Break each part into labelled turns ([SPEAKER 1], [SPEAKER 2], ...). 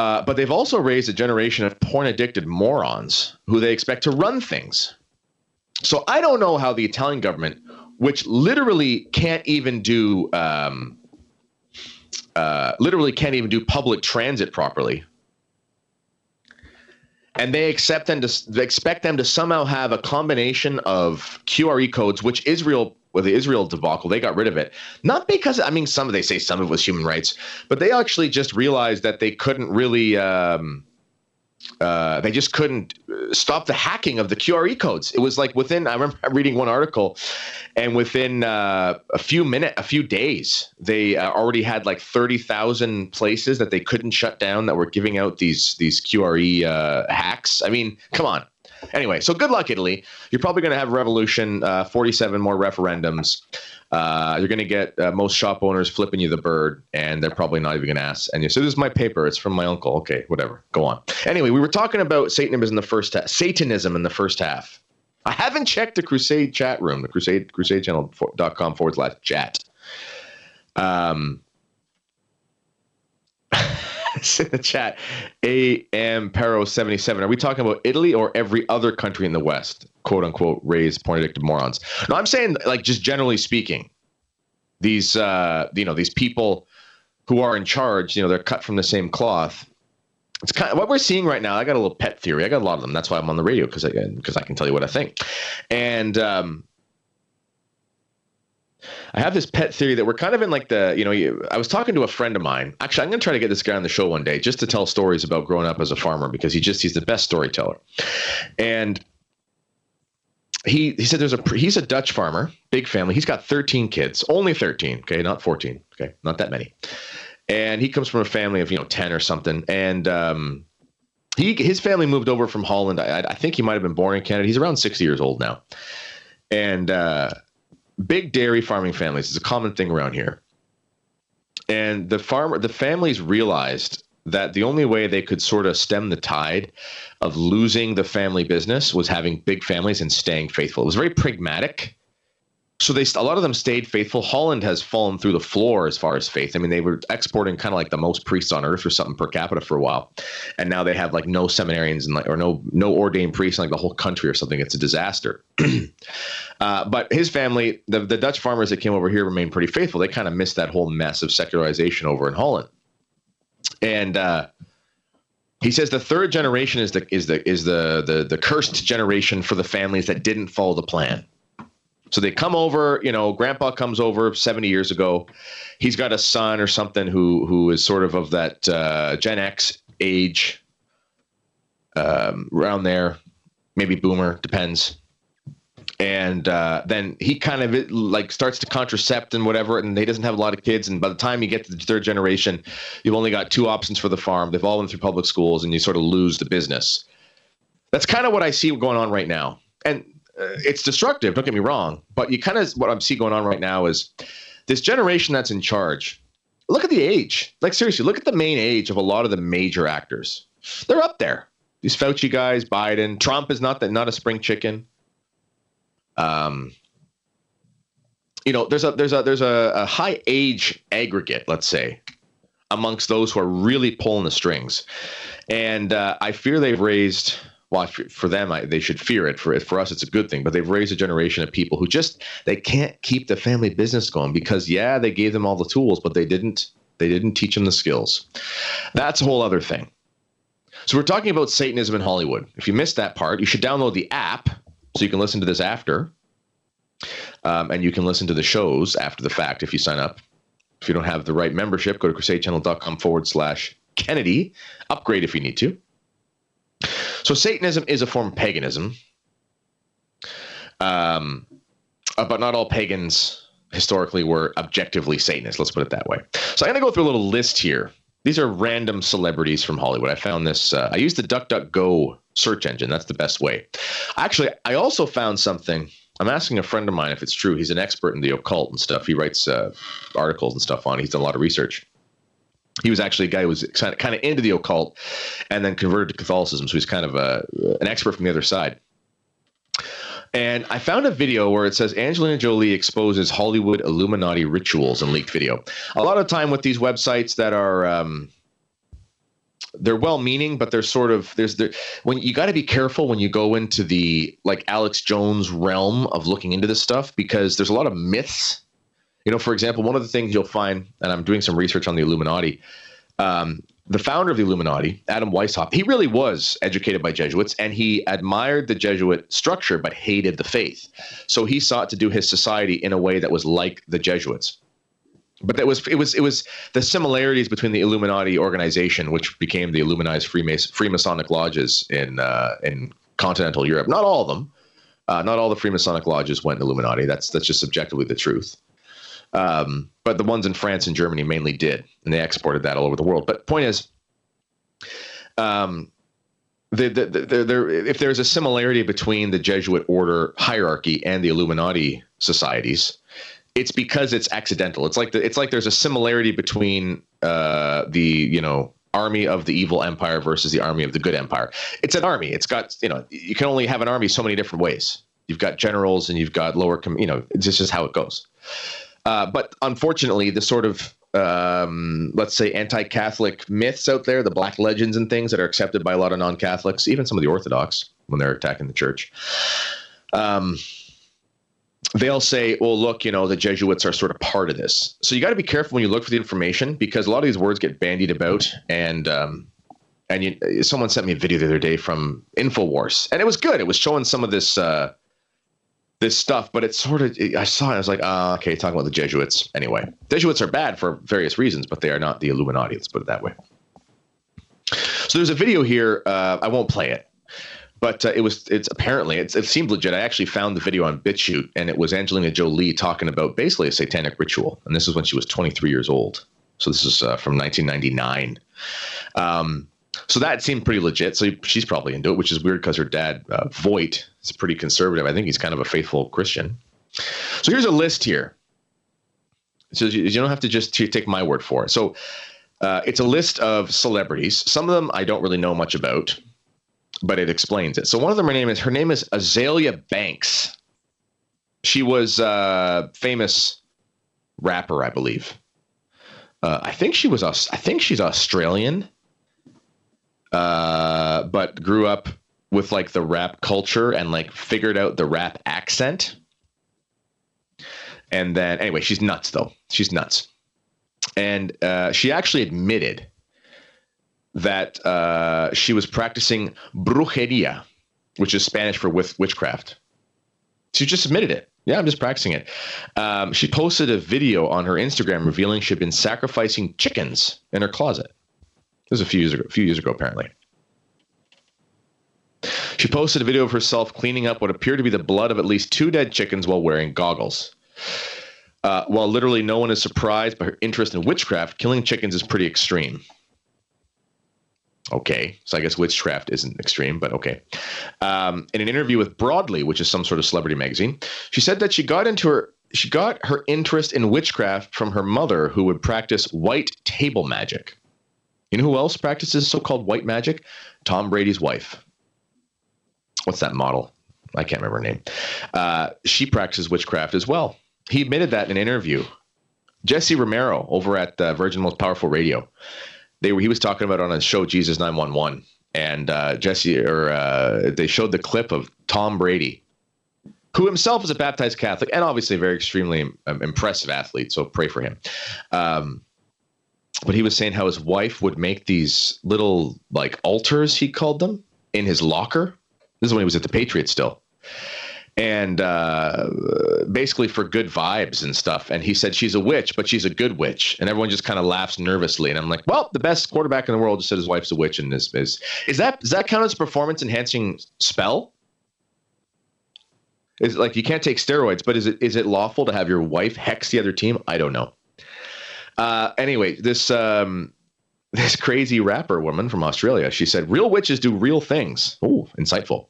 [SPEAKER 1] Uh, but they've also raised a generation of porn addicted morons who they expect to run things. So I don't know how the Italian government, which literally can't even do, um, uh, literally can't even do public transit properly, and they accept them to they expect them to somehow have a combination of QRE codes, which Israel with the Israel debacle, they got rid of it. Not because I mean, some of they say some of it was human rights, but they actually just realized that they couldn't really. Um, uh, they just couldn't uh, stop the hacking of the QRE codes. It was like within. I remember reading one article, and within uh, a few minutes, a few days, they uh, already had like thirty thousand places that they couldn't shut down that were giving out these these QRE uh, hacks. I mean, come on. Anyway, so good luck, Italy. You're probably going to have revolution, uh, 47 more referendums. Uh, you're going to get uh, most shop owners flipping you the bird, and they're probably not even going to ask. And you say, "This is my paper. It's from my uncle." Okay, whatever. Go on. Anyway, we were talking about Satanism in the first half. Satanism in the first half. I haven't checked the Crusade chat room, the Crusade CrusadeChannel.com forward slash chat. Um, in the chat. AM Pero 77. Are we talking about Italy or every other country in the West? Quote unquote raised porn addicted morons. No, I'm saying like just generally speaking, these uh, you know, these people who are in charge, you know, they're cut from the same cloth. It's kind of what we're seeing right now. I got a little pet theory. I got a lot of them. That's why I'm on the radio because I because I can tell you what I think. And um, I have this pet theory that we're kind of in like the, you know, you, I was talking to a friend of mine. Actually, I'm going to try to get this guy on the show one day just to tell stories about growing up as a farmer because he just, he's the best storyteller. And he, he said there's a, he's a Dutch farmer, big family. He's got 13 kids, only 13. Okay. Not 14. Okay. Not that many. And he comes from a family of, you know, 10 or something. And, um, he, his family moved over from Holland. I, I think he might have been born in Canada. He's around 60 years old now. And, uh, big dairy farming families is a common thing around here. And the farmer, the families realized that the only way they could sort of stem the tide of losing the family business was having big families and staying faithful. It was very pragmatic so they a lot of them stayed faithful. Holland has fallen through the floor as far as faith. I mean, they were exporting kind of like the most priests on earth or something per capita for a while, and now they have like no seminarians and like or no no ordained priests in like the whole country or something. It's a disaster. uh, but his family, the the Dutch farmers that came over here, remained pretty faithful. They kind of missed that whole mess of secularization over in Holland, and. Uh, he says the third generation is the is the is the the the cursed generation for the families that didn't follow the plan. So they come over, you know, grandpa comes over 70 years ago. He's got a son or something who who is sort of of that uh, Gen X age um, around there, maybe boomer, depends. And uh, then he kind of like starts to contracept and whatever, and he doesn't have a lot of kids. And by the time you get to the third generation, you've only got two options for the farm. They've all been through public schools, and you sort of lose the business. That's kind of what I see going on right now. And it's destructive. Don't get me wrong, but you kind of what I'm seeing going on right now is this generation that's in charge. Look at the age. Like seriously, look at the main age of a lot of the major actors. They're up there. These Fauci guys, Biden, Trump is not that not a spring chicken. Um, you know, there's a there's a there's a, a high age aggregate, let's say, amongst those who are really pulling the strings, and uh, I fear they've raised well, for them, I, they should fear it. For for us, it's a good thing. But they've raised a generation of people who just they can't keep the family business going because yeah, they gave them all the tools, but they didn't they didn't teach them the skills. That's a whole other thing. So we're talking about Satanism in Hollywood. If you missed that part, you should download the app so you can listen to this after, um, and you can listen to the shows after the fact if you sign up. If you don't have the right membership, go to crusadechannel.com forward slash Kennedy. Upgrade if you need to. So Satanism is a form of paganism. Um, uh, but not all pagans historically were objectively Satanists. Let's put it that way. So I'm going to go through a little list here. These are random celebrities from Hollywood. I found this. Uh, I used the DuckDuckGo search engine. That's the best way. Actually, I also found something. I'm asking a friend of mine if it's true. He's an expert in the occult and stuff. He writes uh, articles and stuff on. He's done a lot of research he was actually a guy who was kind of, into the occult and then converted to Catholicism. So he's kind of a, an expert from the other side. And I found a video where it says Angelina Jolie exposes Hollywood Illuminati rituals in leaked video. A lot of time with these websites that are um, they're well-meaning, but they're sort of there's the when you got to be careful when you go into the like Alex Jones realm of looking into this stuff because there's a lot of myths. You know, for example, one of the things you'll find, and I'm doing some research on the Illuminati. Um, the founder of the Illuminati, Adam Weishaupt, he really was educated by Jesuits and he admired the Jesuit structure but hated the faith. So he sought to do his society in a way that was like the Jesuits but that was it was it was the similarities between the Illuminati organization, which became the Illuminized Freemason, Freemasonic lodges in uh, in continental Europe. Not all of them, uh, not all the Freemasonic lodges went Illuminati. That's that's just subjectively the truth. Um, but the ones in France and Germany mainly did, and they exported that all over the world. But point is, um, the, the, the, the, if there's a similarity between the Jesuit order hierarchy and the Illuminati societies, it's because it's accidental. It's like the, it's like there's a similarity between uh, the you know army of the evil empire versus the army of the good empire. It's an army. It's got you know you can only have an army so many different ways. You've got generals and you've got lower com- you know it's just how it goes. Uh, but unfortunately, the sort of um, let's say anti-Catholic myths out there, the black legends and things that are accepted by a lot of non-Catholics, even some of the Orthodox when they're attacking the church. Um, they'll say, well, look, you know, the Jesuits are sort of part of this. So you got to be careful when you look for the information because a lot of these words get bandied about. And, um, and you, someone sent me a video the other day from Infowars, and it was good. It was showing some of this, uh, this stuff, but it's sort of, I saw it, I was like, ah, okay, talking about the Jesuits. Anyway, Jesuits are bad for various reasons, but they are not the Illuminati. Let's put it that way. So there's a video here. Uh, I won't play it but uh, it was it's apparently it's, it seemed legit. I actually found the video on BitChute, and it was Angelina Jolie talking about basically a satanic ritual, and this is when she was 23 years old. So this is uh, from 1999. Um, so that seemed pretty legit. So she's probably into it, which is weird because her dad uh, Voight is pretty conservative. I think he's kind of a faithful Christian. So here's a list here. So you, don't have to just take my word for it. So uh, it's a list of celebrities. Some of them I don't really know much about but it explains it. So one of them, her name is her name is Azealia Banks. She was a famous rapper, I believe. Uh, I think she was. I think she's Australian, uh, but grew up with like the rap culture and like figured out the rap accent. And then, anyway, she's nuts though. She's nuts, and uh, she actually admitted that uh, she was practicing brujeria, which is Spanish for with witchcraft. She just admitted it. Yeah, I'm just practicing it. Um, she posted a video on her Instagram revealing she'd been sacrificing chickens in her closet. Was a few years ago. A few years ago, apparently. She posted a video of herself cleaning up what appeared to be the blood of at least two dead chickens while wearing goggles. Uh, while literally no one is surprised by her interest in witchcraft, killing chickens is pretty extreme. Okay, so I guess witchcraft isn't extreme, but okay. Um, in an interview with Broadly, which is some sort of celebrity magazine, she said that she got into her she got her interest in witchcraft from her mother, who would practice white table magic. You know who else practices so-called white magic? Tom Brady's wife. What's that model? I can't remember her name. Uh, she practices witchcraft as well. He admitted that in an interview. Jesse Romero over at uh, Virgin Most Powerful Radio they were he was talking about on a show Jesus 911 and uh, Jesse or uh, they showed the clip of Tom Brady who himself is a baptized Catholic and obviously a very extremely um, impressive athlete so pray for him um, but he was saying how his wife would make these little like altars he called them in his locker this is when he was at the Patriots still and uh, basically for good vibes and stuff. And he said she's a witch, but she's a good witch, and everyone just kind of laughs nervously. And I'm like, well, the best quarterback in the world just said his wife's a witch, and is is is that does that count as a performance enhancing spell? Is like you can't take steroids, but is it is it lawful to have your wife hex the other team? I don't know. Uh, anyway, this um, this crazy rapper woman from Australia, she said, "Real witches do real things." Oh, insightful.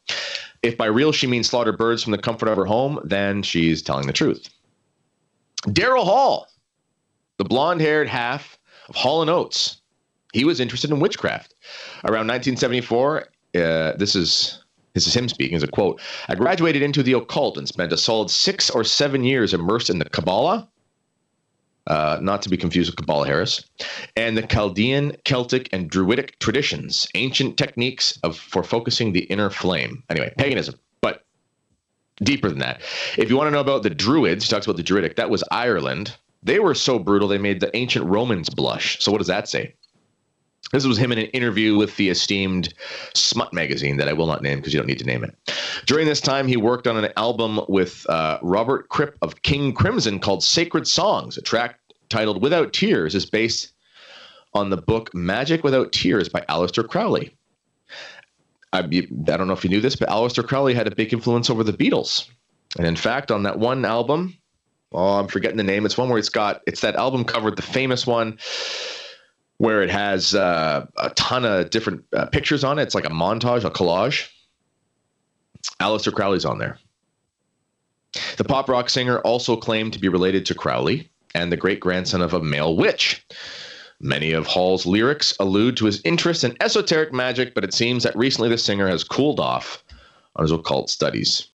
[SPEAKER 1] If by real she means slaughter birds from the comfort of her home, then she's telling the truth. Daryl Hall, the blonde haired half of Hall and Oates, he was interested in witchcraft. Around 1974, uh, this is this is him speaking as a quote. I graduated into the occult and spent a solid six or seven years immersed in the Kabbalah. Uh, not to be confused with Kabbalah Harris, and the Chaldean, Celtic, and Druidic traditions, ancient techniques of for focusing the inner flame. Anyway, paganism, but deeper than that. If you want to know about the Druids, he talks about the Druidic. That was Ireland. They were so brutal they made the ancient Romans blush. So what does that say? This was him in an interview with the esteemed Smut magazine that I will not name because you don't need to name it. During this time, he worked on an album with uh, Robert Fripp of King Crimson called Sacred Songs. A track titled Without Tears is based on the book Magic Without Tears by Aleister Crowley. I, I don't know if you knew this, but Aleister Crowley had a big influence over the Beatles. And in fact, on that one album, oh, I'm forgetting the name. It's one where it's got, it's that album covered, the famous one where it has uh, a ton of different uh, pictures on it. It's like a montage, a collage. Aleister Crowley's on there. The pop rock singer also claimed to be related to Crowley and the great grandson of a male witch. Many of Hall's lyrics allude to his interest in esoteric magic, but it seems that recently the singer has cooled off on his occult studies.